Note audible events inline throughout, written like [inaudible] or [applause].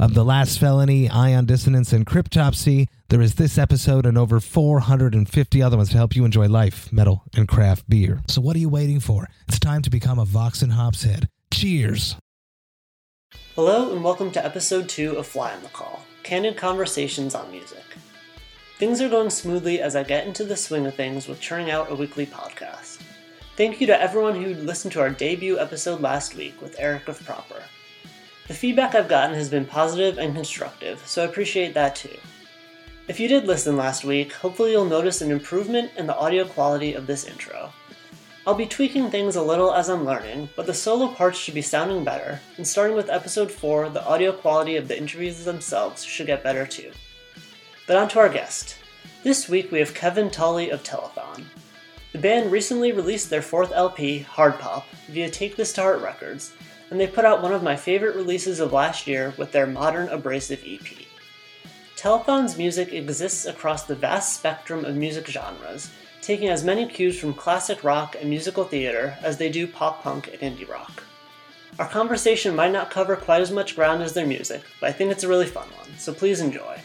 of The Last Felony, Ion Dissonance, and Cryptopsy. There is this episode and over 450 other ones to help you enjoy life, metal, and craft beer. So what are you waiting for? It's time to become a Vox and Hops head. Cheers! Hello, and welcome to episode 2 of Fly on the Call Candid Conversations on Music. Things are going smoothly as I get into the swing of things with churning out a weekly podcast. Thank you to everyone who listened to our debut episode last week with Eric of Proper. The feedback I've gotten has been positive and constructive, so I appreciate that too. If you did listen last week, hopefully you'll notice an improvement in the audio quality of this intro. I'll be tweaking things a little as I'm learning, but the solo parts should be sounding better, and starting with episode 4, the audio quality of the interviews themselves should get better too. But on to our guest. This week we have Kevin Tully of Telethon. The band recently released their fourth LP, Hard Pop, via Take This to Heart Records, and they put out one of my favorite releases of last year with their Modern Abrasive EP. Telethon's music exists across the vast spectrum of music genres, taking as many cues from classic rock and musical theater as they do pop punk and indie rock. Our conversation might not cover quite as much ground as their music, but I think it's a really fun one, so please enjoy.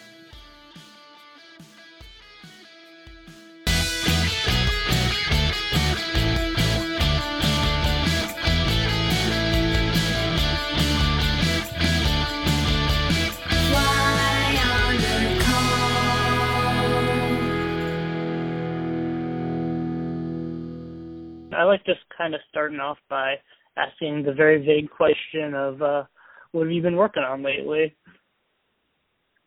Like just kind of starting off by asking the very vague question of uh, what have you been working on lately?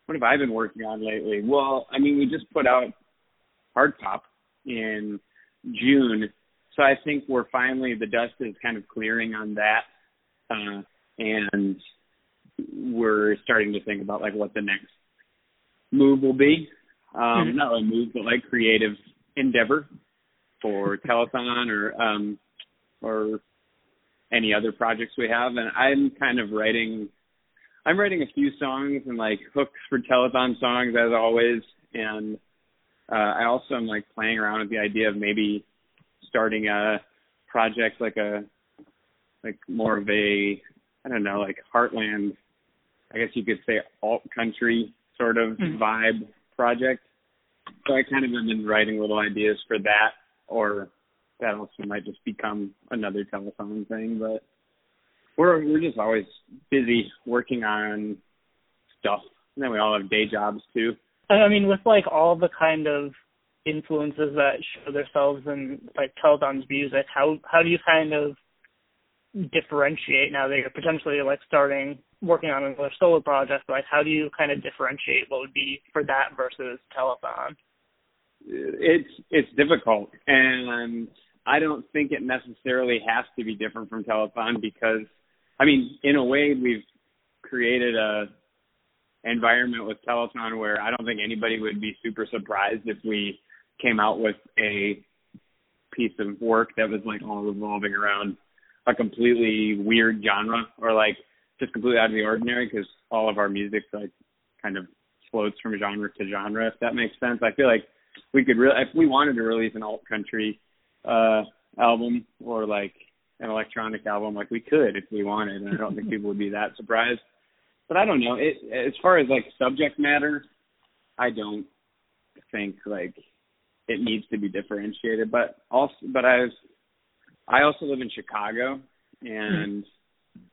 What have I been working on lately? Well, I mean, we just put out Hard Pop in June, so I think we're finally the dust is kind of clearing on that, uh, and we're starting to think about like what the next move will be. Um, mm-hmm. Not a move, but like creative endeavor for telethon or um or any other projects we have. And i'm kind of writing i'm writing a few songs and like hooks for telethon songs as always. And uh i also am like playing around with the idea of maybe starting a project like a like more of a i don't know like heartland i guess you could say alt country sort of mm-hmm. vibe project. So i kind of have been writing little ideas for that or that also might just become another Telethon thing. But we're we're just always busy working on stuff. And then we all have day jobs too. I mean, with like all the kind of influences that show themselves in like Telethon's music, how how do you kind of differentiate now that you're potentially like starting working on another solo project? Like, how do you kind of differentiate what would be for that versus Telethon? It's it's difficult, and I don't think it necessarily has to be different from telethon because, I mean, in a way, we've created a environment with telethon where I don't think anybody would be super surprised if we came out with a piece of work that was like all revolving around a completely weird genre or like just completely out of the ordinary because all of our music like kind of floats from genre to genre if that makes sense. I feel like we could really if we wanted to release an alt country uh album or like an electronic album like we could if we wanted and I don't think people would be that surprised. But I don't know. It as far as like subject matter, I don't think like it needs to be differentiated. But also but I was I also live in Chicago and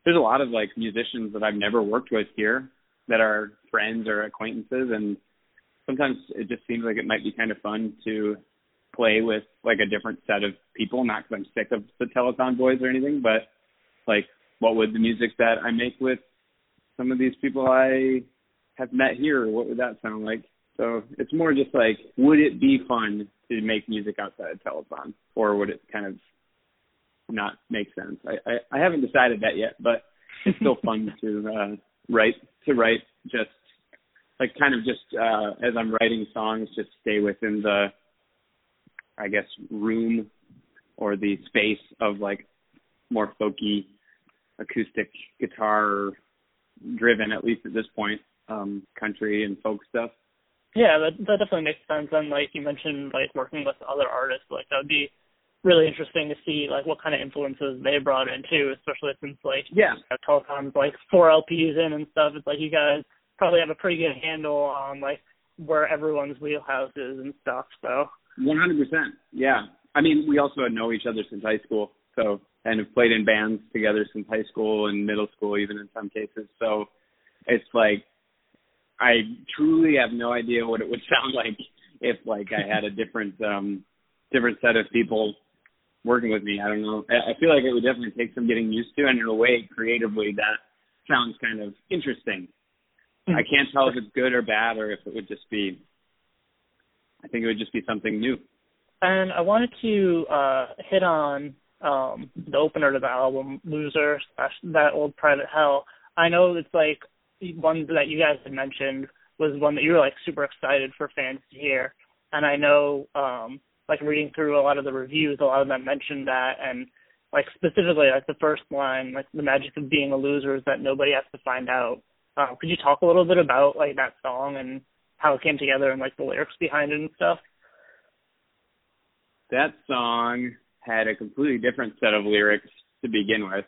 there's a lot of like musicians that I've never worked with here that are friends or acquaintances and sometimes it just seems like it might be kind of fun to play with like a different set of people. Not because I'm sick of the Telethon boys or anything, but like what would the music that I make with some of these people I have met here, what would that sound like? So it's more just like, would it be fun to make music outside of Telethon, or would it kind of not make sense? I I, I haven't decided that yet, but it's still [laughs] fun to uh, write to write just like kind of just uh as I'm writing songs, just stay within the I guess room or the space of like more folky acoustic guitar driven at least at this point um country and folk stuff. Yeah that that definitely makes sense. And like you mentioned like working with other artists like that would be really interesting to see like what kind of influences they brought in too especially since like yeah. Telethon's like four lps in and stuff. It's like you guys probably have a pretty good handle on like where everyone's wheelhouse is and stuff so one hundred percent yeah i mean we also know each other since high school so and have played in bands together since high school and middle school even in some cases. So it's like I truly have no idea what it would [laughs] sound like if like I had a different um different set of people working with me. I don't know. I feel like it would definitely take some getting used to and in a way creatively that sounds kind of interesting. I [laughs] can't tell if it's good or bad or if it would just be I think it would just be something new. And I wanted to uh hit on um the opener to the album loser that old private hell. I know it's like one that you guys had mentioned was one that you were like super excited for fans to hear. And i know um like reading through a lot of the reviews a lot of them mentioned that. And like specifically like the first line like the magic of being a loser is that nobody has to find out uh, could you talk a little bit about like that song and how it came together and like the lyrics behind it and stuff that song had a completely different set of lyrics to begin with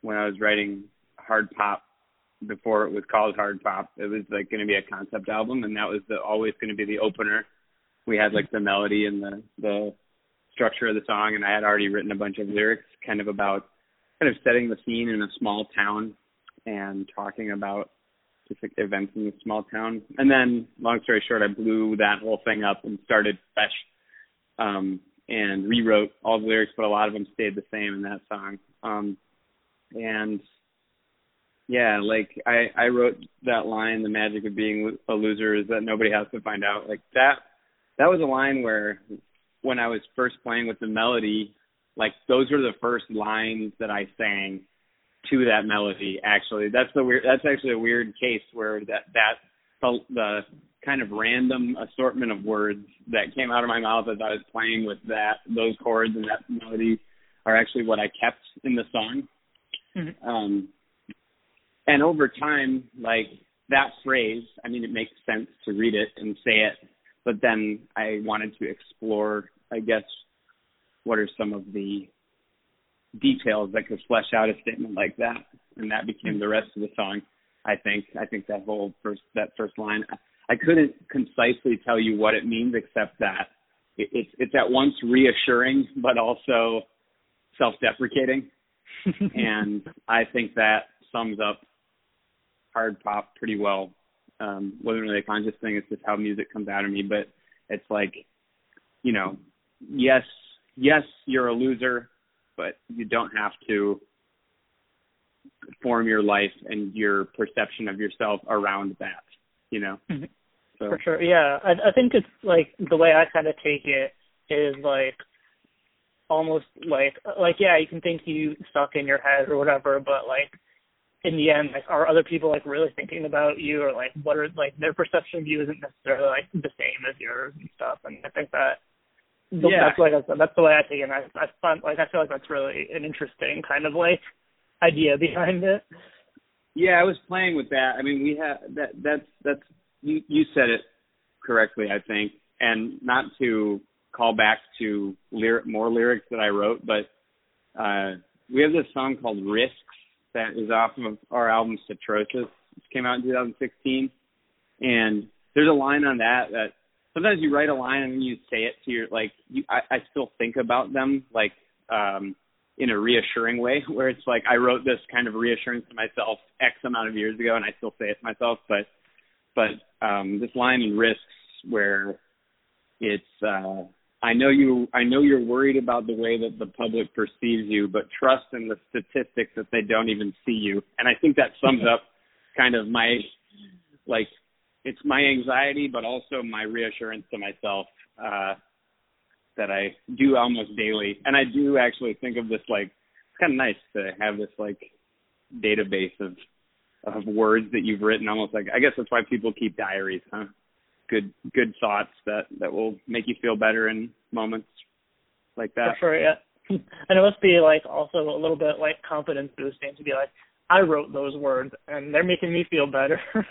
when I was writing hard pop before it was called hard pop. It was like going to be a concept album, and that was the, always going to be the opener. We had like the melody and the the structure of the song, and I had already written a bunch of lyrics, kind of about kind of setting the scene in a small town and talking about just like events in the small town. And then, long story short, I blew that whole thing up and started fresh. Um, and rewrote all the lyrics, but a lot of them stayed the same in that song. Um, and yeah, like I I wrote that line, "The magic of being a loser is that nobody has to find out." Like that, that was a line where when I was first playing with the melody, like those were the first lines that I sang to that melody. Actually, that's the weird. That's actually a weird case where that that the, the kind of random assortment of words that came out of my mouth as I was playing with that those chords and that melody are actually what I kept in the song. Mm-hmm. Um and over time, like that phrase, I mean it makes sense to read it and say it, but then I wanted to explore, I guess, what are some of the details that could flesh out a statement like that. And that became the rest of the song. I think. I think that whole first that first line. I couldn't concisely tell you what it means, except that it, it's it's at once reassuring but also self-deprecating, [laughs] and I think that sums up hard pop pretty well. Um, wasn't really a conscious thing; it's just how music comes out of me. But it's like, you know, yes, yes, you're a loser, but you don't have to form your life and your perception of yourself around that you know. Mm-hmm. So. For sure, yeah. I I think it's like the way I kind of take it is like almost like like yeah, you can think you stuck in your head or whatever, but like in the end, like are other people like really thinking about you or like what are like their perception of you isn't necessarily like the same as yours and stuff. And I think that yeah. that's like I said, that's the way I think, it. And I I find like I feel like that's really an interesting kind of like idea behind it. Yeah, I was playing with that. I mean, we have that. That's that's you. You said it correctly, I think, and not to call back to lyric more lyrics that I wrote, but uh, we have this song called Risks that is off of our album Citrosis, which came out in 2016, and there's a line on that that sometimes you write a line and you say it to your like you. I, I still think about them like um in a reassuring way [laughs] where it's like I wrote this kind of reassurance to myself X amount of years ago and I still say it to myself, but but um this line in risks where it's uh I know you I know you're worried about the way that the public perceives you, but trust in the statistics that they don't even see you. And I think that sums [laughs] up kind of my like it's my anxiety but also my reassurance to myself. Uh that I do almost daily. And I do actually think of this like it's kind of nice to have this like database of of words that you've written. Almost like I guess that's why people keep diaries, huh? Good good thoughts that that will make you feel better in moments like that. For sure, yeah. [laughs] and it must be like also a little bit like confidence boosting to be like, I wrote those words and they're making me feel better. [laughs]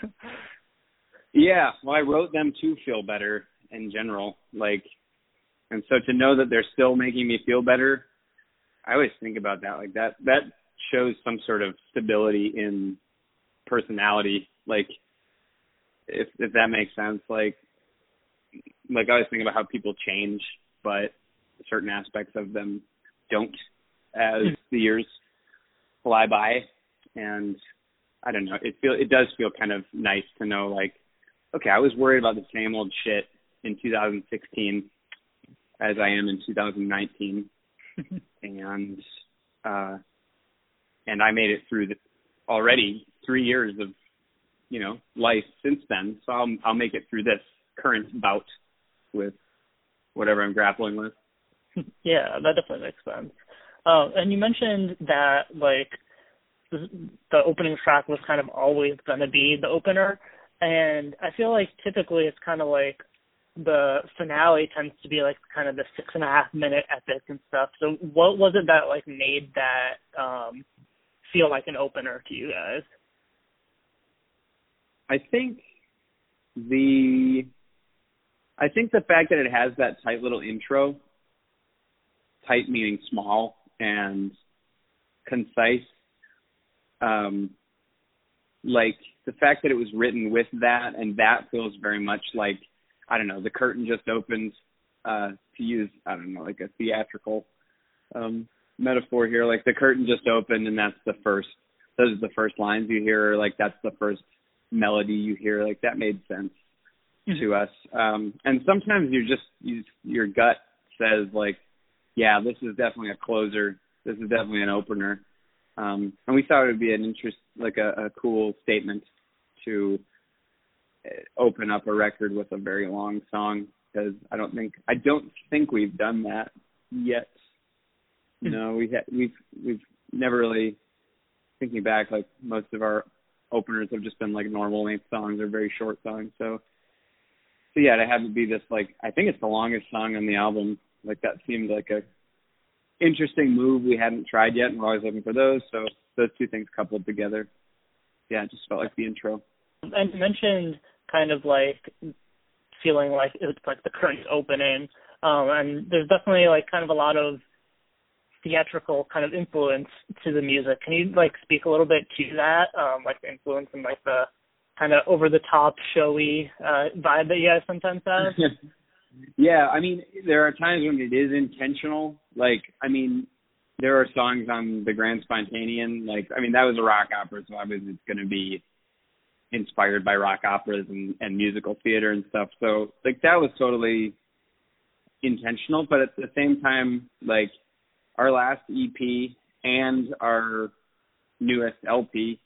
yeah, well, I wrote them to feel better in general. Like, and so to know that they're still making me feel better, I always think about that. Like that, that shows some sort of stability in personality. Like, if if that makes sense. Like, like I always think about how people change, but certain aspects of them don't as hmm. the years fly by and I don't know, it feel it does feel kind of nice to know like, okay, I was worried about the same old shit in 2016 as I am in 2019, [laughs] and uh, and I made it through the, already three years of you know life since then, so I'll I'll make it through this current bout with whatever I'm grappling with. [laughs] Yeah, that definitely makes sense. Uh, and you mentioned that like the opening track was kind of always going to be the opener, and I feel like typically it's kind of like the finale tends to be like kind of the six and a half minute epic and stuff. So what was it that like made that um feel like an opener to you guys? I think the I think the fact that it has that tight little intro, tight meaning small and concise um, like the fact that it was written with that and that feels very much like I don't know the curtain just opened uh, to use I don't know like a theatrical um, metaphor here. Like the curtain just opened and that's the first those are the first lines you hear like that's the first melody you hear. Like that made sense mm-hmm. to us. Um and sometimes you just you your gut says like yeah this is definitely a closer this is definitely an opener. Um, and we thought it would be an interest, like a, a cool statement to open up a record with a very long song because I don't think I don't think we've done that yet. Hmm. No, we ha- we've we've never really thinking back like most of our openers have just been like normal length songs or very short songs. So so yeah, to have it be this like I think it's the longest song on the album. Like that seemed like a interesting move we hadn't tried yet, and we're always looking for those. So those two things coupled together, yeah, it just felt like the intro. And you mentioned kind of like feeling like it's like the current opening, um, and there's definitely like kind of a lot of theatrical kind of influence to the music. Can you like speak a little bit to that, um, like the influence and like the kind of over the top showy uh, vibe that you guys sometimes have? [laughs] Yeah, I mean, there are times when it is intentional. Like, I mean, there are songs on the Grand Spontanean. Like, I mean, that was a rock opera, so obviously it's going to be inspired by rock operas and, and musical theater and stuff. So, like, that was totally intentional. But at the same time, like, our last EP and our newest LP,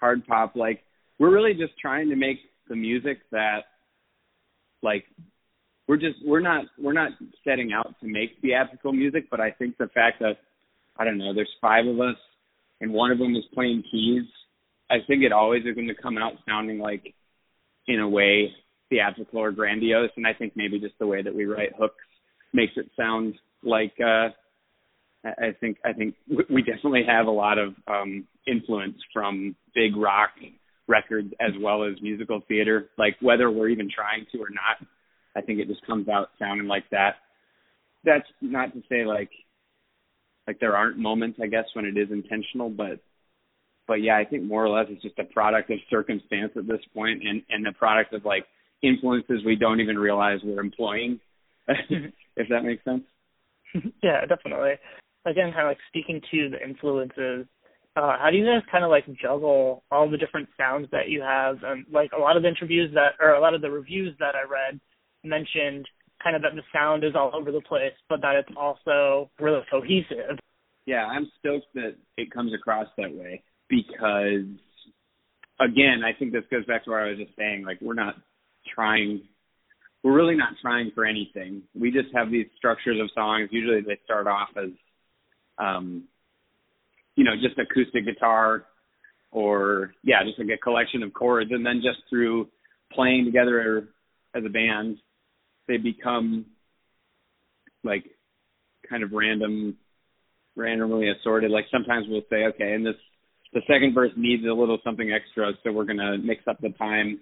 Hard Pop, like, we're really just trying to make the music that, like, we're just we're not we're not setting out to make theatrical music, but I think the fact that I don't know, there's five of us and one of them is playing keys, I think it always is going to come out sounding like in a way theatrical or grandiose and I think maybe just the way that we write hooks makes it sound like uh I think I think we definitely have a lot of um influence from big rock records as well as musical theater like whether we're even trying to or not I think it just comes out sounding like that. That's not to say like like there aren't moments I guess when it is intentional, but but yeah, I think more or less it's just a product of circumstance at this point and and the product of like influences we don't even realize we're employing. if that makes sense. [laughs] yeah, definitely. Again, kind of like speaking to the influences uh, how do you guys kind of like juggle all the different sounds that you have and like a lot of the interviews that or a lot of the reviews that I read mentioned kind of that the sound is all over the place, but that it's also really cohesive. Yeah, I'm stoked that it comes across that way because, again, I think this goes back to what I was just saying. Like, we're not trying, we're really not trying for anything. We just have these structures of songs. Usually they start off as, um, you know, just acoustic guitar or yeah, just like a collection of chords, and then just through playing together as a band, they become like kind of random, randomly assorted. Like sometimes we'll say, okay, and this the second verse needs a little something extra, so we're gonna mix up the time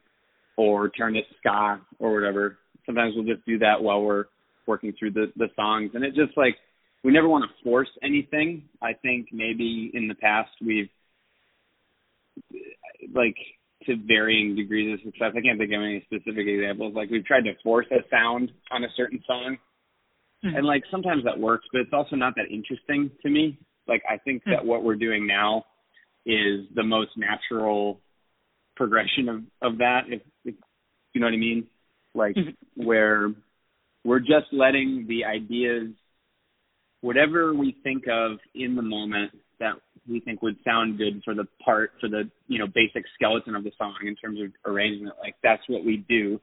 or turn it ska or whatever. Sometimes we'll just do that while we're working through the the songs, and it just like we never want to force anything. I think maybe in the past we've like to varying degrees of success. I can't think of any specific examples. Like we've tried to force a sound on a certain song, mm-hmm. and like sometimes that works, but it's also not that interesting to me. Like I think mm-hmm. that what we're doing now is the most natural progression of of that. If, if you know what I mean, like mm-hmm. where we're just letting the ideas, whatever we think of in the moment that we think would sound good for the part for the you know basic skeleton of the song in terms of arrangement. Like that's what we do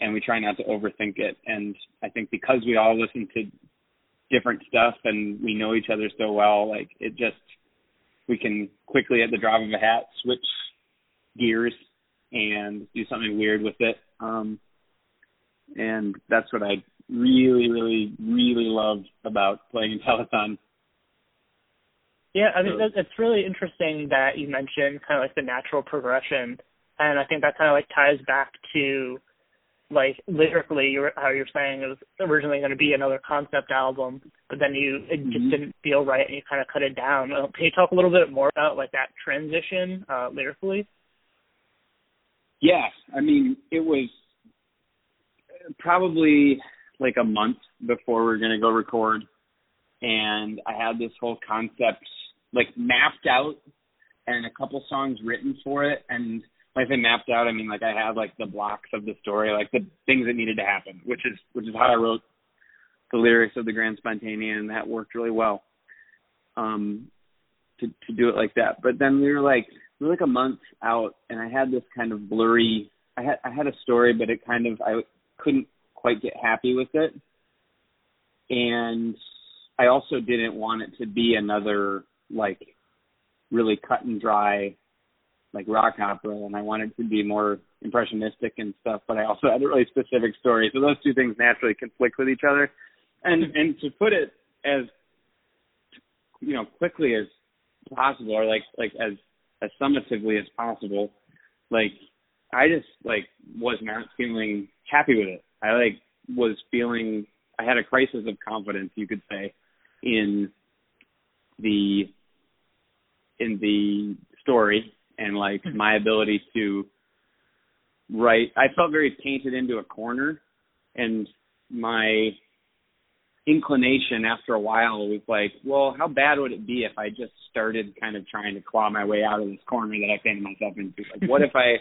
and we try not to overthink it. And i think because we all listen to different stuff and we know each other so well like it just we can quickly at the drop of a hat switch gears and do something weird with it. Um and that's what i really really really love about playing in [laughs] telethon yeah, I mean, so, it's really interesting that you mentioned kind of like the natural progression, and I think that kind of like ties back to like lyrically you're, how you're saying it was originally going to be another concept album, but then you it just mm-hmm. didn't feel right and you kind of cut it down. Uh, can you talk a little bit more about like that transition uh, lyrically? Yeah, I mean, it was probably like a month before we were going to go record and I had this whole concept like mapped out and a couple songs written for it and when I say mapped out, I mean like I had like the blocks of the story, like the things that needed to happen, which is which is how I wrote the lyrics of the Grand Spontanean, and that worked really well. Um, to to do it like that. But then we were like we were like a month out, and I had this kind of blurry. I had I had a story, but it kind of I couldn't quite get happy with it, and I also didn't want it to be another like really cut and dry like rock opera and I wanted to be more impressionistic and stuff, but I also had a really specific story. So those two things naturally conflict with each other. And mm-hmm. and to put it as you know, quickly as possible or like like as as summatively as possible, like I just like was not feeling happy with it. I like was feeling I had a crisis of confidence, you could say, in the in the story and like hmm. my ability to write I felt very painted into a corner and my inclination after a while was like, well, how bad would it be if I just started kind of trying to claw my way out of this corner that I painted myself into? Like what if [laughs] I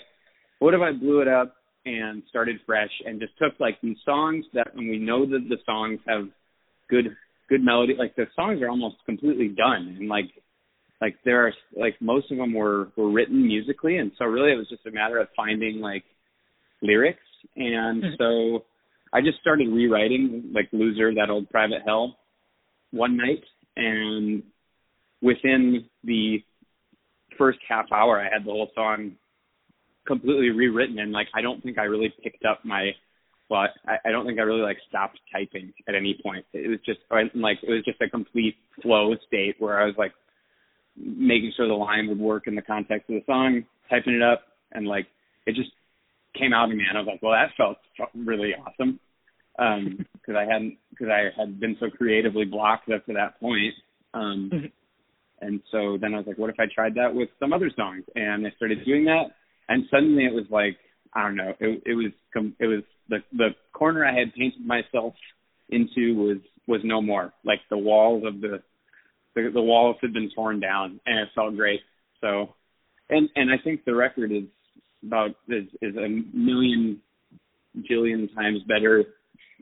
what if I blew it up and started fresh and just took like these songs that and we know that the songs have good good melody. Like the songs are almost completely done, and like like there are like most of them were were written musically, and so really it was just a matter of finding like lyrics, and mm-hmm. so I just started rewriting like "Loser," that old private hell, one night, and within the first half hour, I had the whole song completely rewritten, and like I don't think I really picked up my but I, I don't think I really like stopped typing at any point. It was just like it was just a complete flow state where I was like making sure the line would work in the context of the song, typing it up, and like it just came out of me, and I was like, well, that felt, really awesome because um, [laughs] I hadn't because I had been so creatively blocked up to that point. Um, mm-hmm. and so then I was like, what if I tried that with some other songs? And I started doing that, and suddenly it was like I don't know, it it was it was the the corner I had painted myself into was was no more. Like the walls of the the, the walls had been torn down, and it felt great. So, and and I think the record is about is is a million jillion times better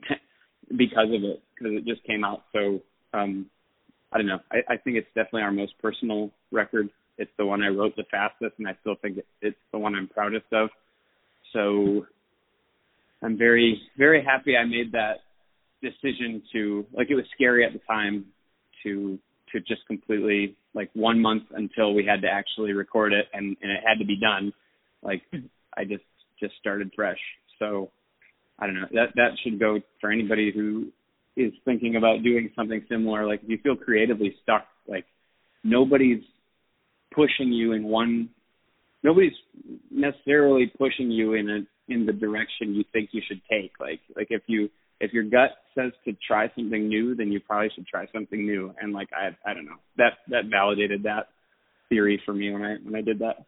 [laughs] because of it because it just came out so um I don't know. I, I think it's definitely our most personal record. It's the one I wrote the fastest, and I still think it's the one I'm proudest of. So I'm very very happy I made that decision to like it was scary at the time to to just completely like one month until we had to actually record it and, and it had to be done. Like I just just started fresh. So I don't know. That that should go for anybody who is thinking about doing something similar. Like if you feel creatively stuck, like nobody's pushing you in one nobody's necessarily pushing you in a in the direction you think you should take. Like like if you if your gut says to try something new, then you probably should try something new. And like I I don't know that that validated that theory for me when I when I did that.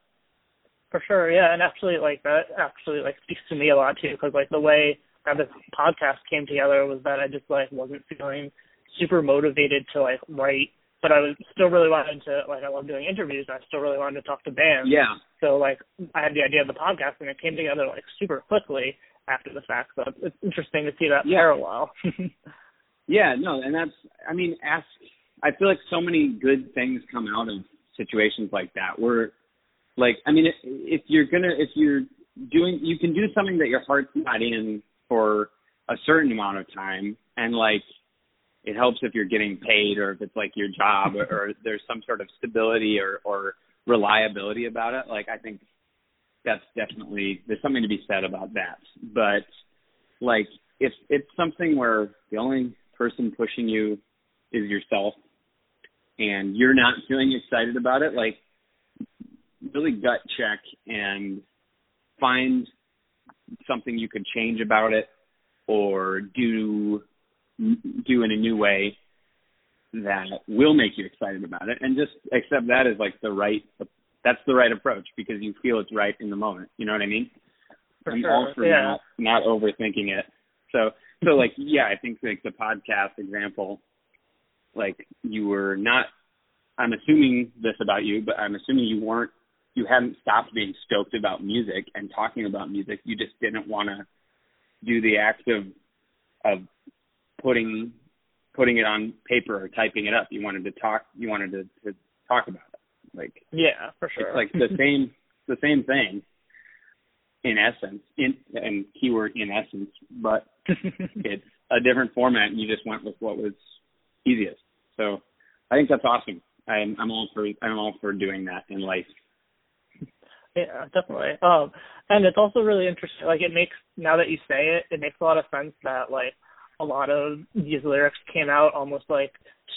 For sure, yeah, and actually like that actually like speaks to me a lot too because like the way that this podcast came together was that I just like wasn't feeling super motivated to like write but I was still really wanted to like I love doing interviews. and I still really wanted to talk to bands. Yeah. So like I had the idea of the podcast and it came together like super quickly after the fact. So it's interesting to see that yeah. parallel. [laughs] yeah, no, and that's I mean, ask I feel like so many good things come out of situations like that where like I mean if you're gonna if you're doing you can do something that your heart's not in for a certain amount of time and like it helps if you're getting paid or if it's like your job [laughs] or, or there's some sort of stability or or reliability about it like i think that's definitely there's something to be said about that. But like if it's something where the only person pushing you is yourself and you're not feeling excited about it like really gut check and find something you could change about it or do do in a new way that will make you excited about it. And just accept that as like the right that's the right approach because you feel it's right in the moment you know what i mean for i'm sure. all for yeah. not, not overthinking it so so like yeah i think like the podcast example like you were not i'm assuming this about you but i'm assuming you weren't you hadn't stopped being stoked about music and talking about music you just didn't want to do the act of of putting putting it on paper or typing it up. You wanted to talk. You wanted to, to talk about it. Like yeah, for sure. It's like the [laughs] same the same thing in essence. In and keyword in essence, but [laughs] it's a different format, and you just went with what was easiest. So I think that's awesome. I'm I'm all for I'm all for doing that in life. Yeah, definitely. Um, and it's also really interesting. Like it makes now that you say it, it makes a lot of sense that like a lot of these lyrics came out almost like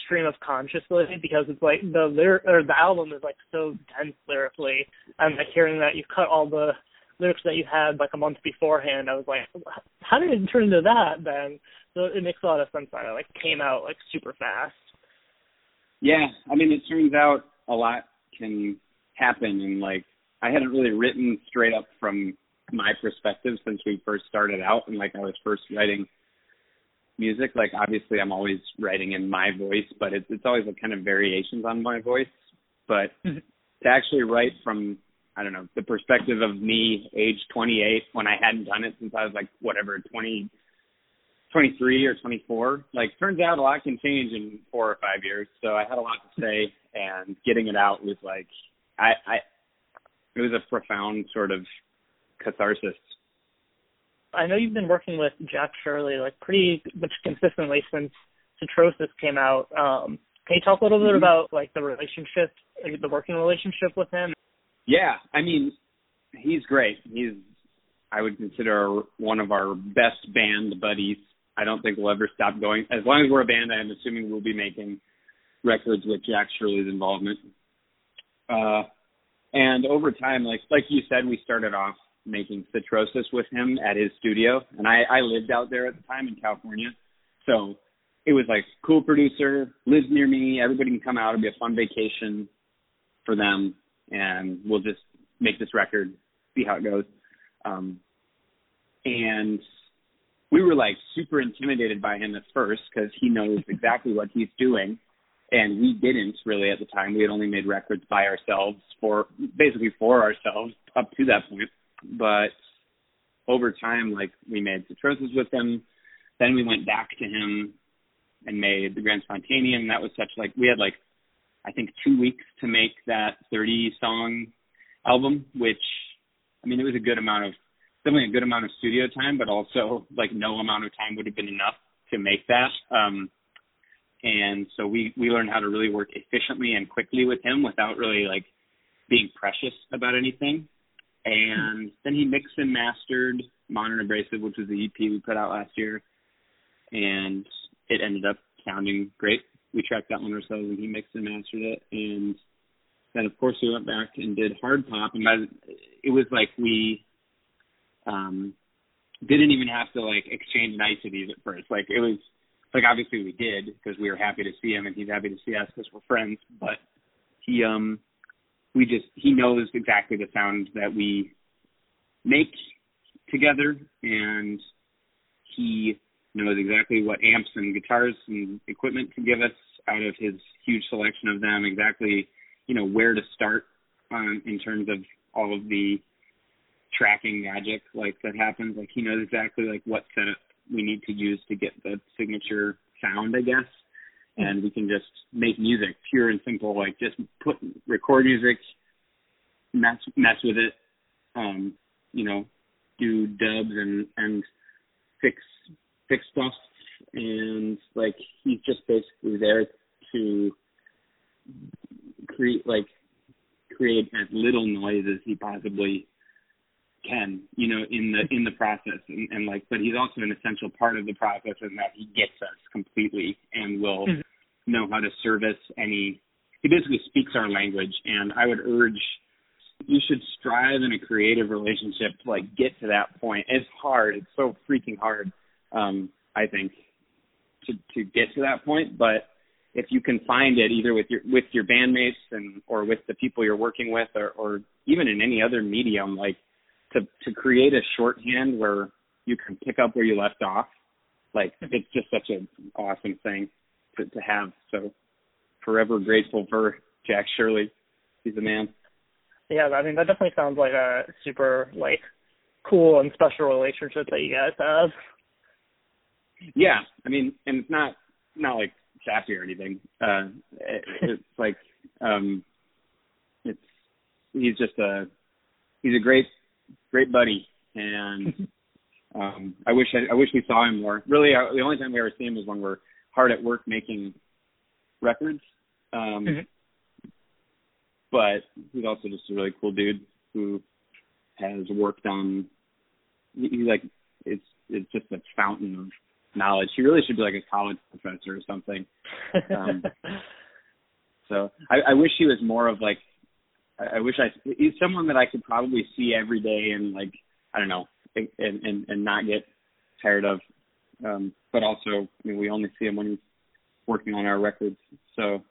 stream of consciously because it's like the lyric or the album is like so dense lyrically. And like hearing that you cut all the lyrics that you had like a month beforehand i was like how did it turn into that then? So it makes a lot of sense that it like came out like super fast. Yeah. I mean it turns out a lot can happen. And like i hadn't really written straight up from my perspective since we first started out and like i was first writing music. Like obviously I'm always writing in my voice, but it's it's always like kind of variations on my voice. But Mm-hmm. to actually write from I don't know, the perspective of me age 28 when I hadn't done it since I was like whatever 20 23 or 24. Like turns out a lot can change in 4 or 5 years. So I had a lot to say and getting it out was like I I it was a profound sort of catharsis I know you've been working with Jack Shirley like pretty much consistently since Citrosis came out. Um, can you talk a little bit mm-hmm. about like the relationship, the working relationship with him? Yeah, I mean, he's great. He's I would consider one of our best band buddies. I don't think we'll ever stop going. As long as we're a band, I'm assuming we'll be making records with Jack Shirley's involvement. Uh, and over time, like like you said, we started off making Citrosis with him at his studio, and I, I lived out there at the time in California, so it was like cool producer lives near me. Everybody can come out. It'll be a fun vacation for them, and we'll just make this record, see how it goes. Um, and we were like super intimidated by him at first because he knows exactly what he's doing and we didn't really at the time. We had only made records by ourselves for basically for ourselves up to that point. But over time, like we made Citrosis with him, then we went back to him and made the Grand Spontanean. That was such like we had like I think two weeks to make that 30 song album, which I mean it was a good amount of definitely a good amount of studio time, but also like no amount of time would have been enough to make that. Um, and so we we learned how to really work efficiently and quickly with him without really like being precious about anything. And then he mixed and mastered Modern Abrasive, which was the EP we put out last year, and it ended up sounding great. We tracked that one ourselves, and he mixed and mastered it. And then, of course, we went back and did Hard Pop, and by the, it was like we um didn't even have to like exchange niceties at first. Like it was like obviously we did because we were happy to see him and he's happy to see us because we're friends. But he um we just he knows exactly the sound that we make together and he knows exactly what amps and guitars and equipment to give us out of his huge selection of them exactly you know where to start um in terms of all of the tracking magic like that happens. Like he knows exactly like what setup we need to use to get the signature sound i guess and we can just make music pure and simple like just put record music mess mess with it um you know do dubs and and fix fix stuff. And like he's just basically there to create like create as little noise as he possibly can, you know, in the in the process, and, and like, but he's also an essential part of the process in that he gets us completely and will mm-hmm. know how to service any. He basically speaks our language, and I would urge you should strive in a creative relationship to like get to that point. It's hard. It's so freaking hard. Um, I think to to get to that point, but if you can find it either with your with your bandmates and or with the people you're working with or, or even in any other medium like to to create a shorthand where you can pick up where you left off. Like it's just such an awesome thing to, to have. So forever grateful for jack shirley. He's a man. Yeah i mean that definitely sounds like a super like cool and special relationship that you guys have. Yeah i mean and it's not not like sassy or anything. Uh it, [laughs] it's like um it's he's just a he's a great great buddy, and [laughs] um, I wish I, I wish we saw him more. Really, I, the only time we ever see him is when we're hard at work making records. Um, mm-hmm. But he's also just a really cool dude who has worked on. He, he like it's it's just a fountain of knowledge. He really should be like a college professor or something. [laughs] Um, so I, I wish he was more of like I, I wish I he's someone that I could probably see every day and like I don't know and and and not get tired of. Um, but also, I mean, we only see him when he's working on our records, so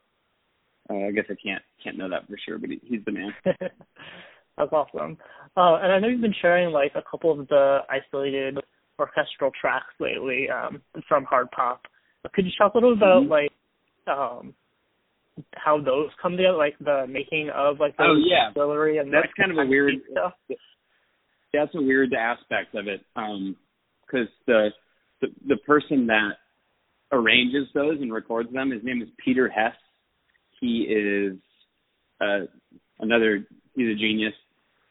uh, I guess I can't can't know that for sure. But he, he's the man. [laughs] That's awesome. Uh, and I know you've been sharing like a couple of the isolated orchestral tracks lately um, from Hard Pop. Could you talk a little about mm-hmm. like um, how those come together, like the making of like the oh yeah, auxiliary and that's kind of a weird stuff. That's a weird aspect of it, because um, the, the the person that arranges those and records them, his name is Peter Hess. He is uh, another. He's a genius.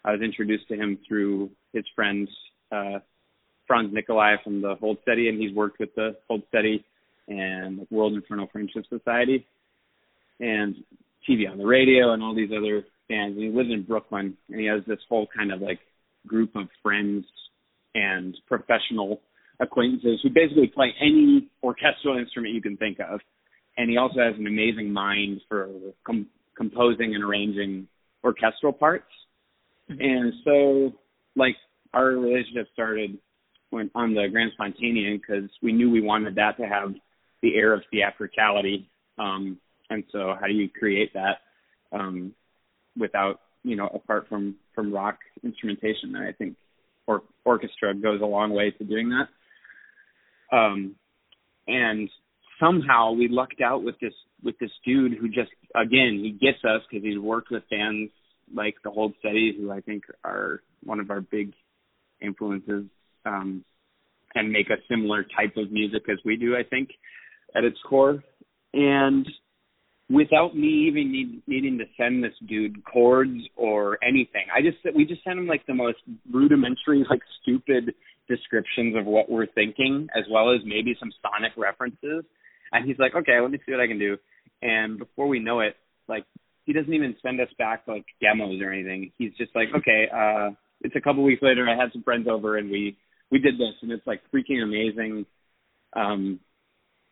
I was introduced to him through his friend uh, Franz Nicolay from the Hold Steady, and he's worked with the Hold Steady and World/Inferno Friendship Society and TV on the radio and all these other bands. And he lives in Brooklyn, and he has this whole kind of like group of friends and professional acquaintances who basically play any orchestral instrument you can think of. And he also has an amazing mind for com- composing and arranging orchestral parts. Mm-hmm. And so, like, our relationship started when on the Grand Spontanean because we knew we wanted that to have the air of theatricality um, and so how do you create that um, without you know apart from from rock instrumentation? And i think or orchestra goes a long way to doing that. Um and somehow we lucked out with this with this dude who just again he gets us because he's worked with bands like the hold steady who i think are one of our big influences um and make a similar type of music as we do i think at its core. And without me even need, needing to send this dude chords or anything. I just we just sent him like the most rudimentary, like stupid descriptions of what we're thinking, as well as maybe some sonic references. And he's like, okay, let me see what I can do. And before we know it, like he doesn't even send us back like demos or anything. He's just like, okay, uh, it's a couple weeks later. I had some friends over and we we did this, and it's like freaking amazing. Um,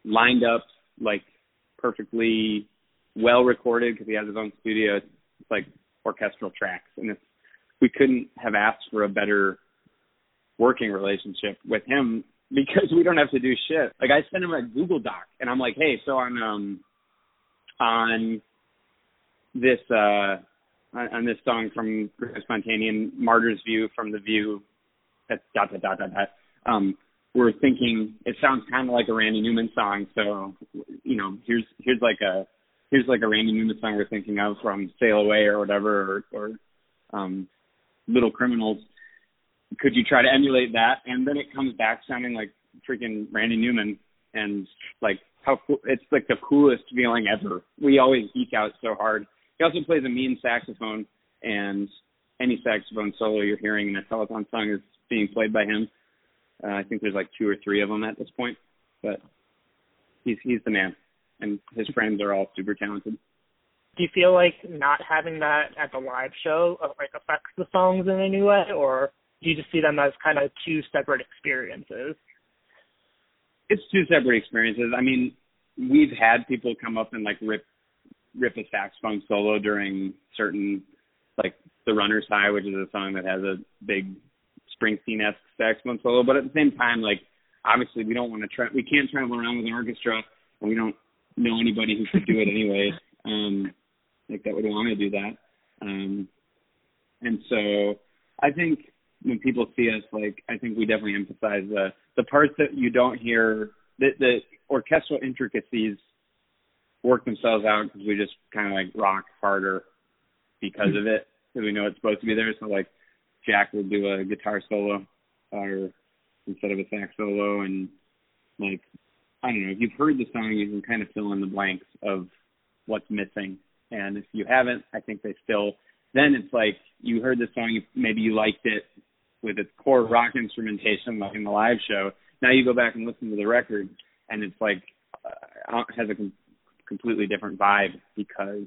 lined up like perfectly well recorded because he has his own studio. It's like orchestral tracks, and it's we couldn't have asked for a better working relationship with him [laughs] because we don't have to do shit. Like I send him a Google Doc, and I'm like, hey, so on um on this uh on, this song from Spontaneous, Martyr's View from the View, that's dot dot dot dot dot. Um, we're thinking it sounds kind of like a Randy Newman song, so you know, here's here's like a here's like a Randy Newman song we're thinking of from Sail Away or whatever, or, or um, Little Criminals. Could you try to emulate that? And then it comes back sounding like freaking Randy Newman, and like how cool, it's like the coolest feeling ever. We always geek out so hard. He also plays a mean saxophone, and any saxophone solo you're hearing in a telethon song is being played by him. Uh, I think there's like two or three of them at this point, but he's he's the man, and his friends are all super talented. Do you feel like not having that at the live show uh, like affects the songs in a new way, or do you just see them as kind of two separate experiences? It's two separate experiences. I mean, we've had people come up and like rip rip a saxophone solo during certain like the runner's high which is a song that has a big Springsteen esque saxophone solo, but at the same time, like obviously we don't want to try we can't travel around with an orchestra and we don't know anybody who could do it anyway. Um like that would want to do that. Um and so I think when people see us like I think we definitely emphasize the the parts that you don't hear the the orchestral intricacies work themselves out because we just kind of like rock harder because of it because we know it's supposed to be there. So like Jack will do a guitar solo or instead of a sax solo and like I don't know, if you've heard the song you can kind of fill in the blanks of what's missing. And if you haven't, I think they still then it's like you heard the song, maybe you liked it with its core rock instrumentation like in the live show. Now you go back and listen to the record and it's like uh, has a com- completely different vibe because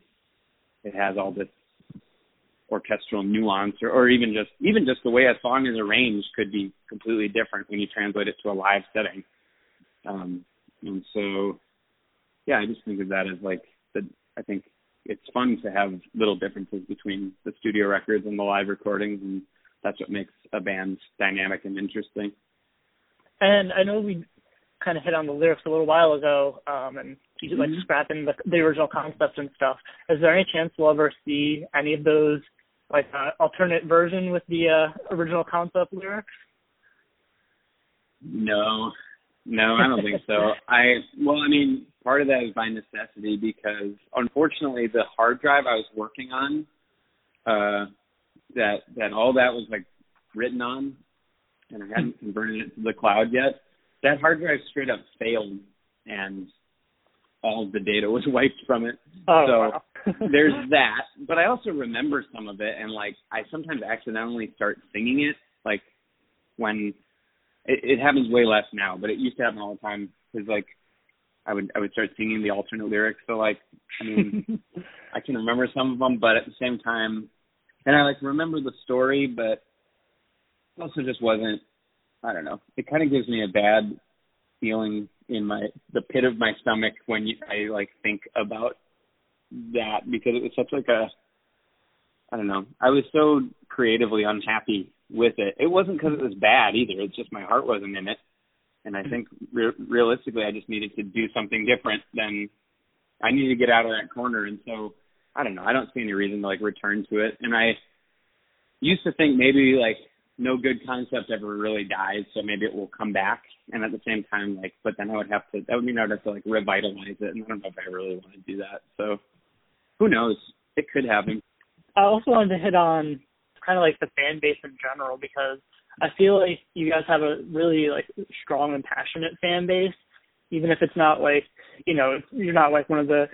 it has all this orchestral nuance or, or even just even just the way a song is arranged could be completely different when you translate it to a live setting. Um, and so, yeah, I just think of that as like the. I think it's fun to have little differences between the studio records and the live recordings, and that's what makes a band dynamic and interesting. And I know we kind of hit on the lyrics a little while ago, um, and you mm-hmm. like scrapping the, the original concept and stuff. Is there any chance we'll ever see any of those like uh, alternate version with the uh, original concept lyrics? No, no, I don't think so. [laughs] I well, I mean, part of that is by necessity because unfortunately, the hard drive I was working on, uh, that that all that was like written on, and I hadn't converted it to the cloud yet. That hard drive straight up failed, and all of the data was [laughs] wiped from it. Oh, so wow. [laughs] there's that. But I also remember some of it, and like I sometimes accidentally start singing it, like when it, it happens way less now, but it used to happen all the time. Because like I would I would start singing the alternate lyrics. So like I mean [laughs] I can remember some of them, but at the same time, and I like remember the story, but it also just wasn't. I don't know. It kind of gives me a bad feeling in my the pit of my stomach when you, I like think about that because it was such like a I don't know. I was so creatively unhappy with it. It wasn't because it was bad either. It's just my heart wasn't in it, and I mm-hmm. think re- realistically, I just needed to do something different than I needed to get out of that corner. And so I don't know. I don't see any reason to like return to it. And I used to think maybe like no good concept ever really dies, so maybe it will come back. And at the same time, like, but then I would have to. That would mean I would have to like revitalize it, and I don't know if I really want to do that. So who knows? It could happen. I also wanted to hit on kind of like the fan base in general because I feel like you guys have a really like strong and passionate fan base, even if it's not like you know you're not like one of the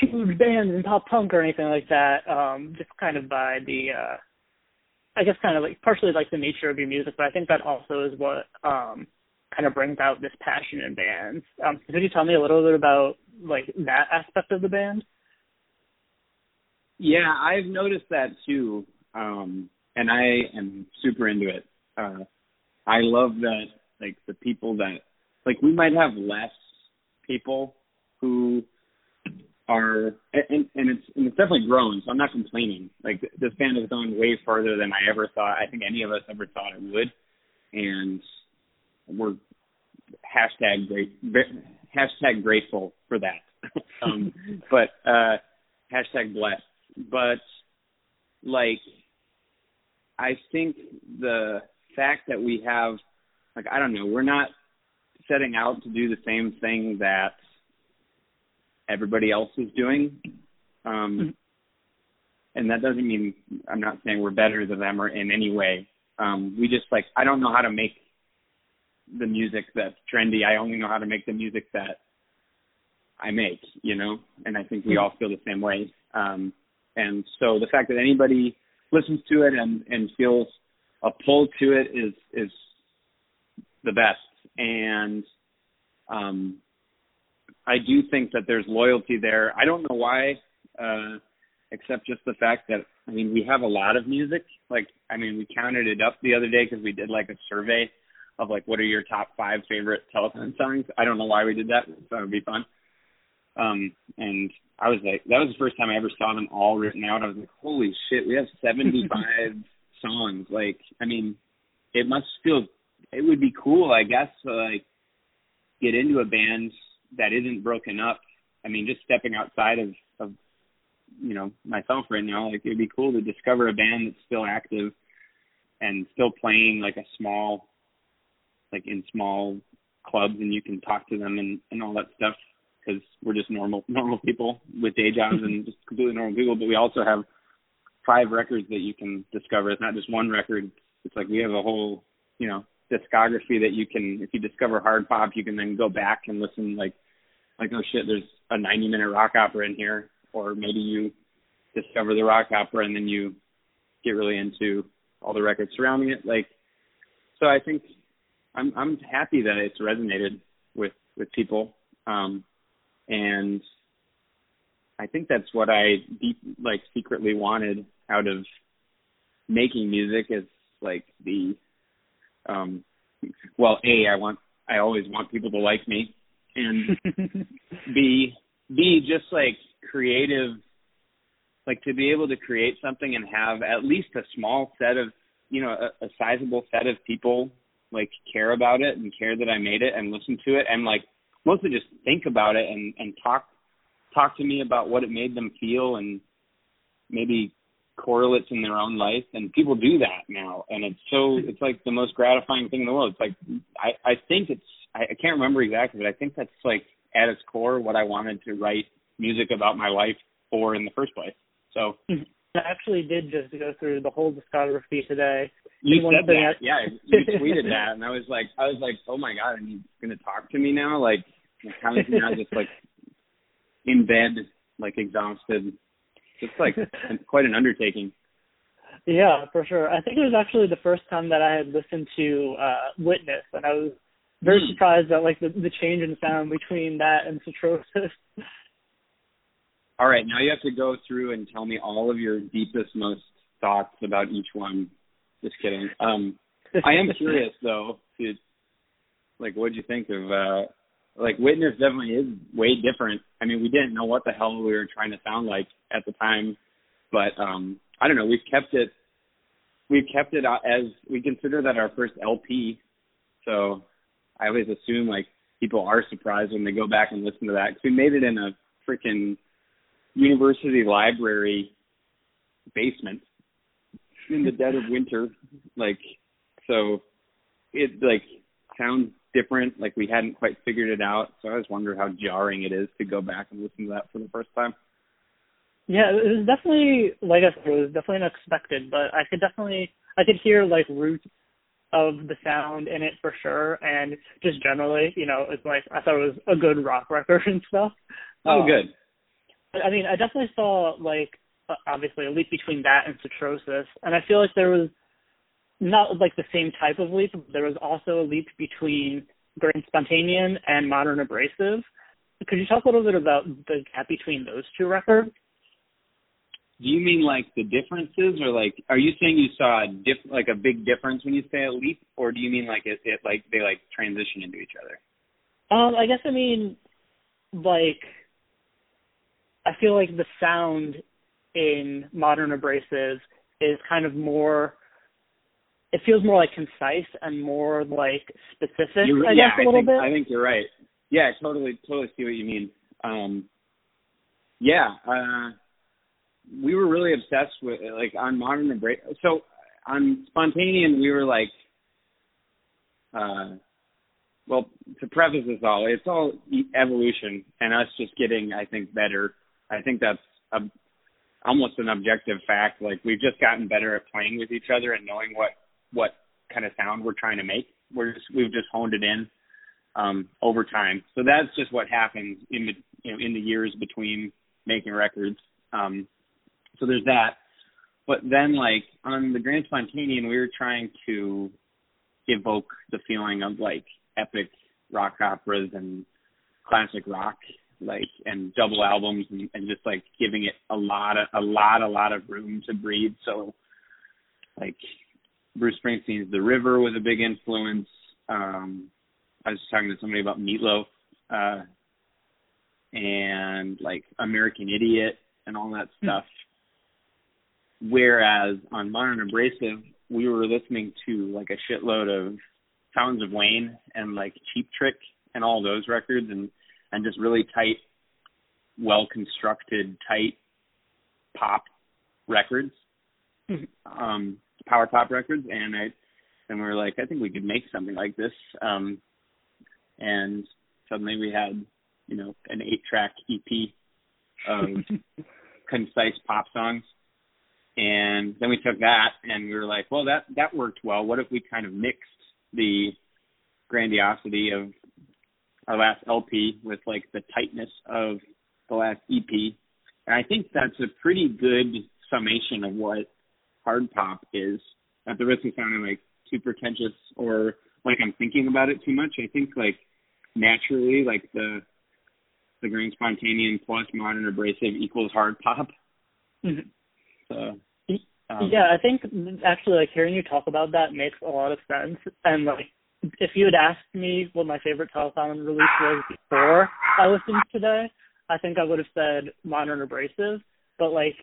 huge bands in pop punk or anything like that. Um, just kind of by the uh I guess kind of like partially like the nature of your music, but I think that also is what um kind of brings out this passion in bands. Um, could you tell me a little bit about like that aspect of the band? Yeah, I've noticed that too, um, and I am super into it. Uh, I love that, like the people that, like we might have less people who are, and, and it's and it's definitely grown. So I'm not complaining. Like this band has gone way further than I ever thought. I think any of us ever thought it would, and we're hashtag great hashtag grateful for that. [laughs] um, [laughs] but uh, hashtag blessed. But like, I think the fact that we have, like, I don't know, we're not setting out to do the same thing that everybody else is doing. Um, mm-hmm. and that doesn't mean I'm not saying we're better than them or in any way. Um, we just like I don't know how to make the music that's trendy. I only know how to make the music that I make, you know, and I think we mm-hmm. all feel the same way. Um, and so the fact that anybody listens to it and, and feels a pull to it is, is the best. And, um, I do think that there's loyalty there. I don't know why, uh, except just the fact that, I mean, we have a lot of music. Like, I mean, we counted it up the other day because we did like a survey of like what are your top five favorite Telethon songs. I don't know why we did that. That would be fun. Um, and I was like, that was the first time I ever saw them all written out. I was like, holy shit, we have 75 [laughs] songs. Like, I mean, it must feel, it would be cool, I guess, to like get into a band that isn't broken up. I mean, just stepping outside of, of, you know, myself right now, like it'd be cool to discover a band that's still active and still playing like a small like in small clubs and you can talk to them and and all that stuff because we're just normal normal people with day jobs and [laughs] just completely normal people but we also have five records that you can discover. It's not just one record. It's like we have a whole you know discography that you can if you discover hard pop you can then go back and listen like like oh shit there's a 90 minute rock opera in here or maybe you discover the rock opera and then you get really into all the records surrounding it. Like so i think I'm I'm happy that it's resonated with with people, um, and I think that's what I deep like secretly wanted out of making music is like the um well a I want I always want people to like me. And [laughs] b b just like creative like to be able to create something and have at least a small set of you know a, a sizable set of people like care about it and care that I made it and listen to it and like mostly just think about it and and talk talk to me about what it made them feel and maybe correlates in their own life. And people do that now. And it's so it's like the most gratifying thing in the world. It's like i i think it's i, I can't remember exactly but i think that's like at its core what i wanted to write music about my life for in the first place. So. Mm-hmm. I actually did just go through the whole discography today. You said that, I, yeah. You tweeted that, and I was like, I was like, oh my god, and he's gonna talk to me now, like, kind of now just like in bed, like exhausted. It's like [laughs] quite an undertaking. Yeah, for sure. I think it was actually the first time that I had listened to uh Witness, and I was very mm. surprised at like the the change in sound between that and Cirrhosis. [laughs] All right, now you have to go through and tell me all of your deepest, most thoughts about each one. Just kidding. Um, [laughs] I am curious though, to like, what do you think of uh, like Witness? Definitely is way different. I mean, we didn't know what the hell we were trying to sound like at the time, but um, I don't know. We've kept it. We've kept it as we consider that our first LP. So I always assume like people are surprised when they go back and listen to that because we made it in a freaking university library basement in the dead of winter. Like, so it like sounds different. Like we hadn't quite figured it out. So I always wonder how jarring it is to go back and listen to that for the first time. Yeah, it was definitely like I said, it was definitely unexpected, but I could definitely I could hear like roots of the sound in it for sure, and just generally, you know, it's like I thought it was a good rock [laughs] record and stuff. Oh, um, good. I mean, I definitely saw like obviously a leap between that and Cirrhosis, and I feel like there was not like the same type of leap. There was also a leap between Grand Spontanean and Modern Abrasive. Could you talk a little bit about the gap between those two records? Do you mean like the differences, or like are you saying you saw a diff like a big difference when you say a leap, or do you mean like it, it like they like transition into each other? Um, I guess I mean like I feel like the sound in modern abrasive is kind of more it feels more like concise and more like specific You're, I yeah, guess a little I think, bit. I think you're right. Yeah, I totally totally see what you mean. Um yeah, uh we were really obsessed with like on modern and break. so on spontanean we were like uh well, to preface this all, it's all evolution and us just getting, I think, better. I think that's a, almost an objective fact. Like we've just gotten better at playing with each other and knowing what what kind of sound we're trying to make. We're just we've just honed it in um, over time. So that's just what happens in the you know in the years between making records. Um, so there's that. But then like on the Grand Spontanean, we were trying to evoke the feeling of like epic rock operas and classic rock like and double albums and, and just like giving it a lot of a lot a lot of room to breathe so like Bruce Springsteen's The River was a big influence. Um I was talking to somebody about Meatloaf uh and like American Idiot and all that stuff. Whereas on Modern Abrasive we were listening to like a shitload of Fountains of Wayne and like Cheap Trick and all those records and and just really tight, well constructed, tight pop records, Mm-hmm. um, power pop records, and I and we were like, I think we could make something like this, um, and suddenly we had, you know, an eight track EP of [laughs] concise pop songs. And then we took that and we were like, well, that that worked well. What if we kind of mixed the grandiosity of our last LP with like the tightness of the last EP? And I think that's a pretty good summation of what hard pop is. At the risk of sounding like too pretentious or like I'm thinking about it too much, I think like naturally like the the Grand Spontanean plus modern abrasive equals hard pop. Mhm. So um, yeah, I think actually like hearing you talk about that makes a lot of sense. And like if you had asked me what my favorite Telethon release was before I listened today, I think I would have said Modern Abrasive. But like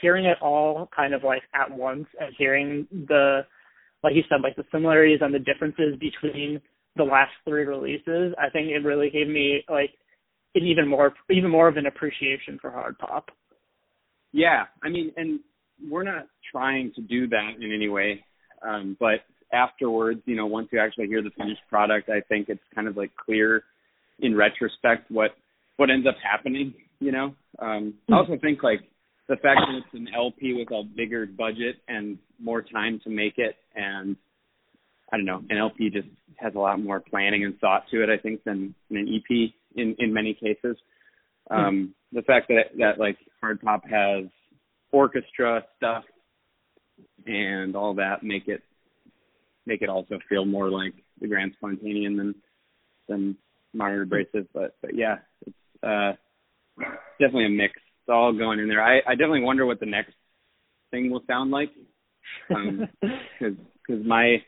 hearing it all kind of like at once and hearing the like you said, like the similarities and the differences between the last three releases, I think it really gave me like an even more even more of an appreciation for hard pop. Yeah, I mean, and we're not trying to do that in any way, um, but afterwards, you know, once you actually hear the finished product, I think it's kind of like clear in retrospect what what ends up happening. You know, um, I also think like the fact that it's an LP with a bigger budget and more time to make it, and I don't know, an LP just has a lot more planning and thought to it, I think, than, than an EP in in many cases. Um, the fact that that like hard pop has orchestra stuff and all that make it make it also feel more like the Grand Spontanean than than modern abrasive. But but yeah, it's uh definitely a mix. It's all going in there. I I definitely wonder what the next thing will sound like. Um, [laughs] cuz cuz my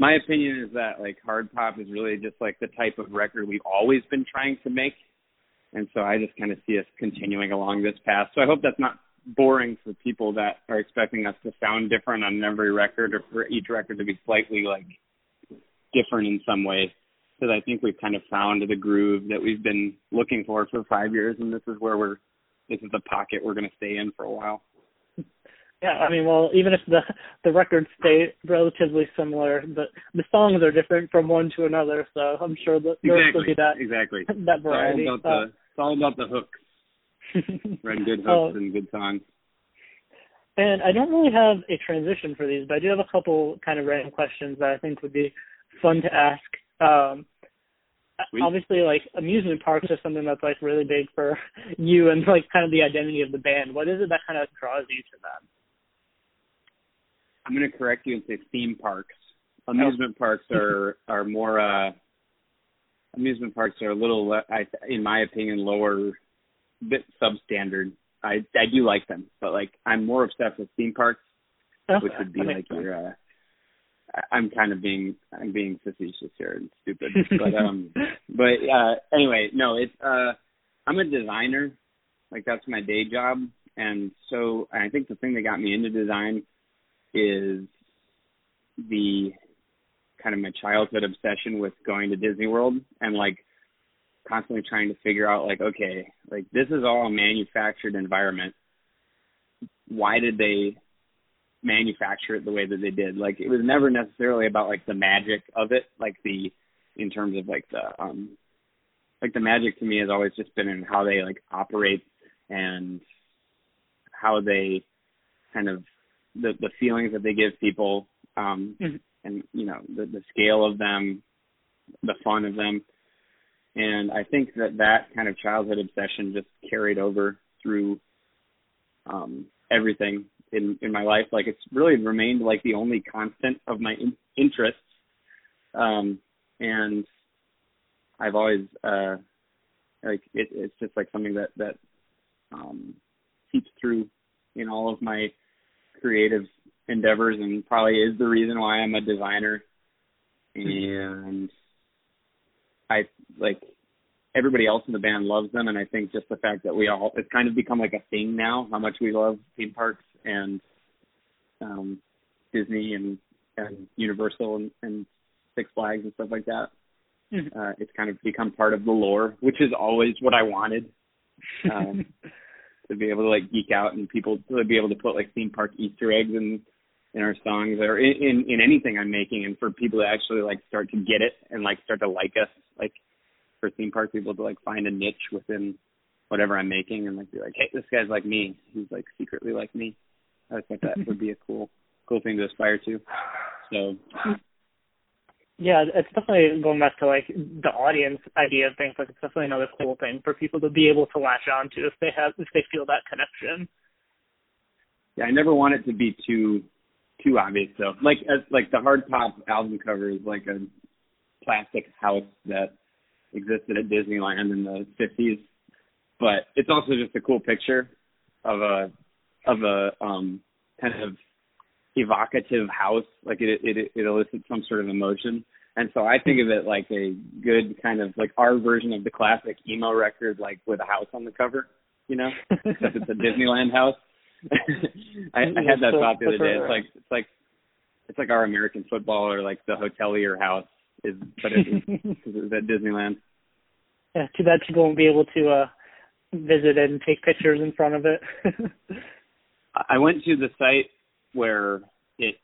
my opinion is that like hard pop is really just like the type of record we've always been trying to make. And so I just kind of see us continuing along this path. So I hope that's not boring for people that are expecting us to sound different on every record or for each record to be slightly like different in some way. Because I think we've kind of found the groove that we've been looking for for five years, and this is where we're, this is the pocket we're going to stay in for a while. Yeah, I mean, well, even if the the records stay relatively similar, the the songs are different from one to another. So I'm sure that there'll Exactly. be that exactly. [laughs] that variety. It's all about the, it's all about the hooks. Writing good Uh, [laughs] hooks and good songs. and I don't really have a transition for these, but I do have a couple kind of random questions that I think would be fun to ask. Um, Sweet. obviously, like amusement parks are something that's like really big for [laughs] you and like kind of the identity of the band. What is it that kind of draws you to them? I'm going to correct you and say theme parks. Amusement parks are [laughs] are more uh amusement parks are a little, le- I, in my opinion, lower, bit substandard. I I do like them, but like I'm more obsessed with theme parks, Okay, which would be like sense. your. Uh, I'm kind of being I'm being facetious here and stupid, [laughs] but um, but uh, anyway, no, it's uh, I'm a designer, like that's my day job, and so I think the thing that got me into design is the kind of my childhood obsession with going to Disney World and like constantly trying to figure out like okay like this is all a manufactured environment. Why did they manufacture it the way that they did. Like it was never necessarily about like the magic of it. Like the in terms of like the um like the magic to me has always just been in how they like operate and how they kind of the the feelings that they give people um Mhm. and you know the the scale of them the fun of them. And i think that that kind of childhood obsession just carried over through um everything in in my life like it's really remained like the only constant of my in- interests. Um and i've always uh like it, it's just like something that that um seeps through in all of my creative endeavors and probably is the reason why I'm a designer. And I like everybody else in the band loves them. And I think just the fact that we all it's kind of become like a thing now how much we love theme parks and um Disney and and Universal and, and Six Flags and stuff like that. Mhm. Uh it's kind of become part of the lore, which is always what I wanted. [laughs] Um to be able to like geek out and people to be able to put like theme park Easter eggs in in our songs or in, in in anything I'm making and for people to actually like start to get it and like start to like us like for theme park people to like find a niche within whatever I'm making and like be like hey this guy's like me he's like secretly like me I think that would [laughs] be a cool cool thing to aspire to so Yeah, it's definitely going back to like the audience idea of things. Like it's definitely another cool thing for people to be able to latch on to if they have if they feel that connection. yeah I never want it to be too too obvious though like as like the hard pop album cover is like a plastic house that existed at Disneyland in the 50s, but it's also just a cool picture of a of a um kind of evocative house. Like it it it elicits some sort of emotion, and so I think of it like a good kind of like our version of the classic emo record, like with a house on the cover, you know, [laughs] except it's a Disneyland house. [laughs] I, I had that thought the other day. It's like it's like it's like our American football or like the hotelier house is, but it's, [laughs] it's at Disneyland. Yeah, too bad people won't be able to uh visit it and take pictures in front of it. I went to the site where it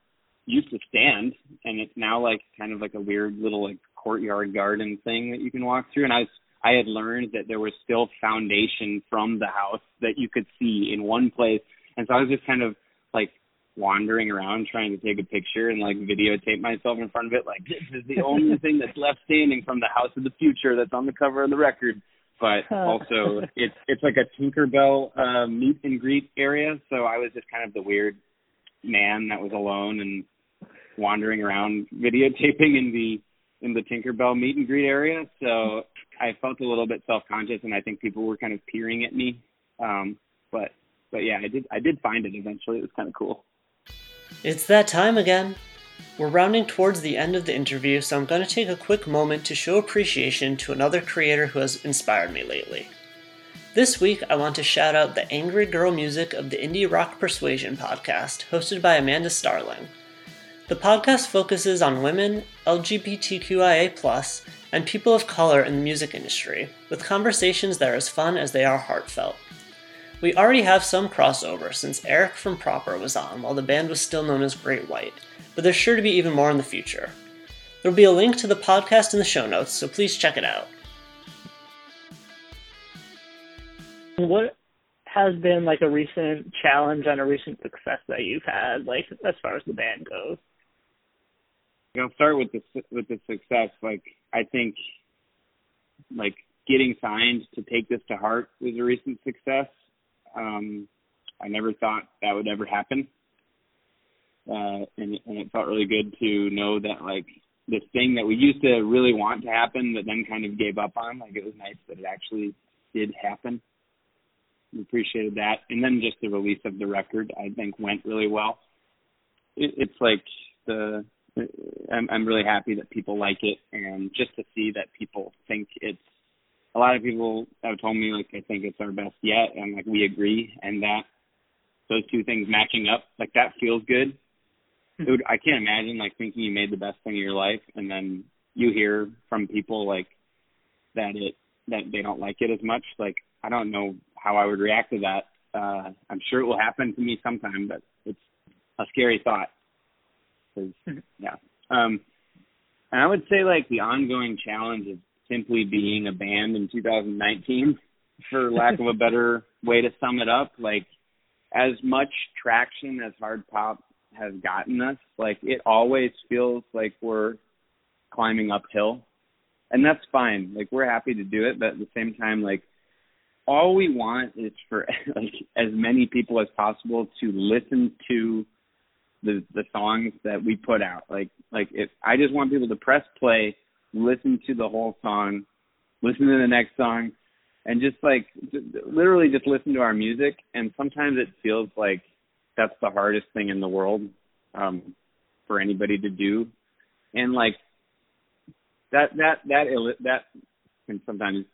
used to stand, and it's now like kind of like a weird little like courtyard garden thing that you can walk through. And I was I had learned that there was still foundation from the house that you could see in one place, and so I was just kind of like wandering around trying to take a picture and like videotape myself in front of it. Like this is the only [laughs] thing that's left standing from the house of the future that's on the cover of the record. But also, [laughs] it's it's like a Tinkerbell uh, meet and greet area. So I was just kind of the weird man that was alone and wandering around videotaping in the in the Tinkerbell meet and greet area. So I felt a little bit self conscious, and I think people were kind of peering at me. Um, but but yeah, I did I did find it eventually. It was kind of cool. It's that time again. We're rounding towards the end of the interview, so I'm going to take a quick moment to show appreciation to another creator who has inspired me lately. This week, I want to shout out the Angry Girl Music of the Indie Rock Persuasion podcast, hosted by Amanda Starling. The podcast focuses on women, LGBTQIA, and people of color in the music industry, with conversations that are as fun as they are heartfelt. We already have some crossover since Eric from Proper was on while the band was still known as Great White, but there's sure to be even more in the future. There will be a link to the podcast in the show notes, so please check it out. what has been like a recent challenge and a recent success that you've had, like as far as the band goes? I'll start with the with the success. Like I think, like getting signed to take this to heart was a recent success. Um, I never thought that would ever happen, uh, and and it felt really good to know that like this thing that we used to really want to happen, but then kind of gave up on. Like it was nice that it actually did happen. We appreciated that, and then just the release of the record, I think, went really well. It, it's like the I'm, I'm really happy that people like it, and just to see that people think it's. A lot of people have told me like I think it's our best yet, and like we agree, and that those two things matching up, like that feels good. It would, I can't imagine like thinking you made the best thing of your life, and then you hear from people like that it that they don't like it as much. Like I don't know how I would react to that. Uh, I'm sure it will happen to me sometime, but it's a scary thought. Cause, yeah. Um, and I would say like the ongoing challenge of simply being a band in 2019, for lack of a better way to sum it up. Like as much traction as hard pop has gotten us, like it always feels like we're climbing uphill. And that's fine. Like we're happy to do it, but at the same time, like all we want is for [laughs] like as many people as possible to listen to the the songs that we put out. Like like if I just want people to press play, listen to the whole song, listen to the next song, and just like literally just listen to our music. And sometimes it feels like that's the hardest thing in the world um, for anybody to do. And like that that that that can sometimes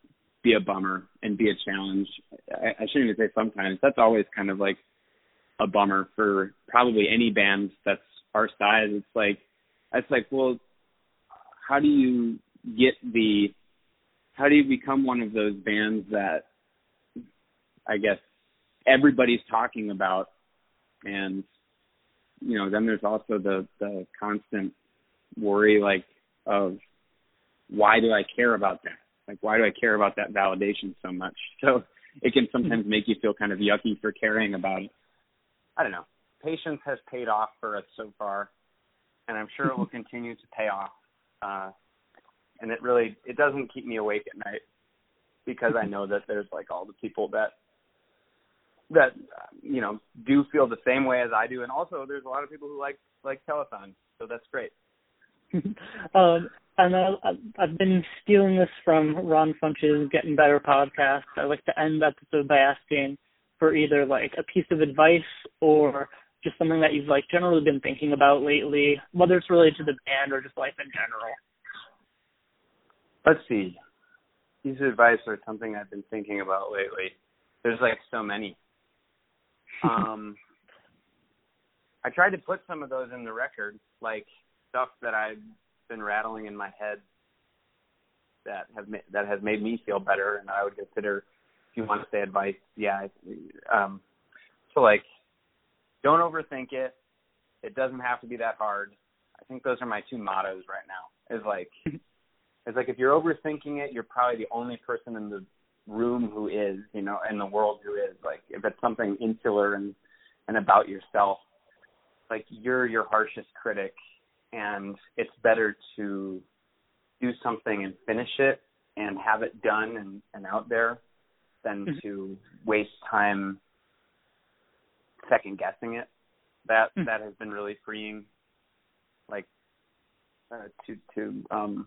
be a bummer and be a challenge. I, I shouldn't even say sometimes. That's always kind of like a bummer for probably any band that's our size. It's like it's like, well, how do you get the how do you become one of those bands that I guess everybody's talking about and you know, then there's also the the constant worry like of why do I care about that? Like why do I care about that validation so much? [laughs] So it can sometimes make you feel kind of yucky for caring about it. I don't know. Patience has paid off for us so far, and I'm sure it will [laughs] continue to pay off. Uh, and it really it doesn't keep me awake at night because I know that there's like all the people that that you know do feel the same way as I do, and also there's a lot of people who like like telethon, so that's great. [laughs] um, and I, I've been stealing this from Ron Funches' Getting Better podcast. I like to end episodes by asking for either like a piece of advice or just something that you've like generally been thinking about lately, whether it's related to the band or just life in general. Let's see. Of advice or something I've been thinking about lately. There's like so many. [laughs] Um, I tried to put some of those in the record, like stuff that I've been rattling in my head that have ma- that has made me feel better, and I would consider, if you want to say advice, yeah. Um, so like, don't overthink it. It doesn't have to be that hard. I think those are my two mottos right now. Is like, [laughs] it's like if you're overthinking it, you're probably the only person in the room who is, you know, in the world who is. Like if it's something insular and and about yourself, like you're your harshest critic and it's better to do something and finish it and have it done and, and out there than mm-hmm. to waste time second guessing it. That mm-hmm. that has been really freeing like uh, to to um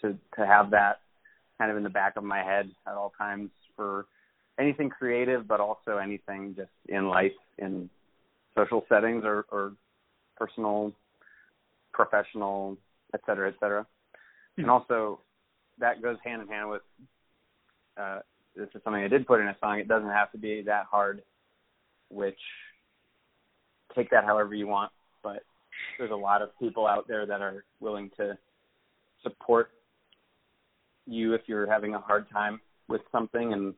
to to have that kind of in the back of my head at all times for anything creative, but also anything just in life, in social settings or, or personal, professional, et cetera, et cetera. Mm-hmm. And also, that goes hand in hand with uh, this is something I did put in a song. It doesn't have to be that hard, which take that however you want. But there's a lot of people out there that are willing to support you if you're having a hard time with something and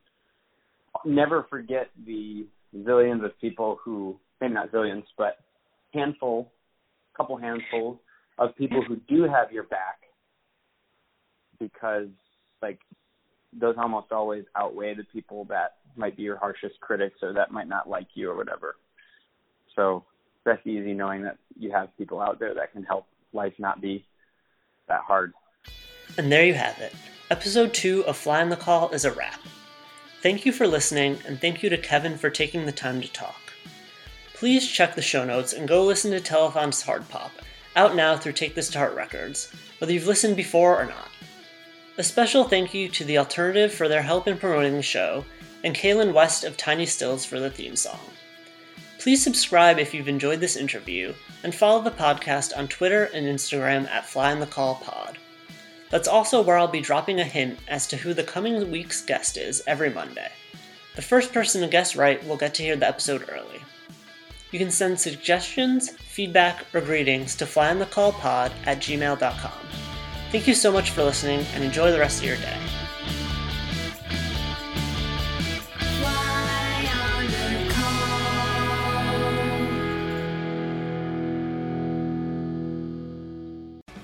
never forget the zillions of people who maybe not zillions but handful couple handfuls of people who do have your back because like those almost always outweigh the people that might be your harshest critics or that might not like you or whatever. So that's easy knowing that you have people out there that can help life not be that hard. And there you have it. Episode 2 of Fly on the Call is a wrap. Thank you for listening, and thank you to Kevin for taking the time to talk. Please check the show notes and go listen to Telethon's Hard Pop, out now through Take This to Heart Records, whether you've listened before or not. A special thank you to The Alternative for their help in promoting the show, and Kaylin West of Tiny Stills for the theme song. Please subscribe if you've enjoyed this interview, and follow the podcast on Twitter and Instagram at Fly the Call Pod. That's also where I'll be dropping a hint as to who the coming week's guest is every Monday. The first person to guess right will get to hear the episode early. You can send suggestions, feedback, or greetings to flyonthecallpod at gmail.com. Thank you so much for listening and enjoy the rest of your day.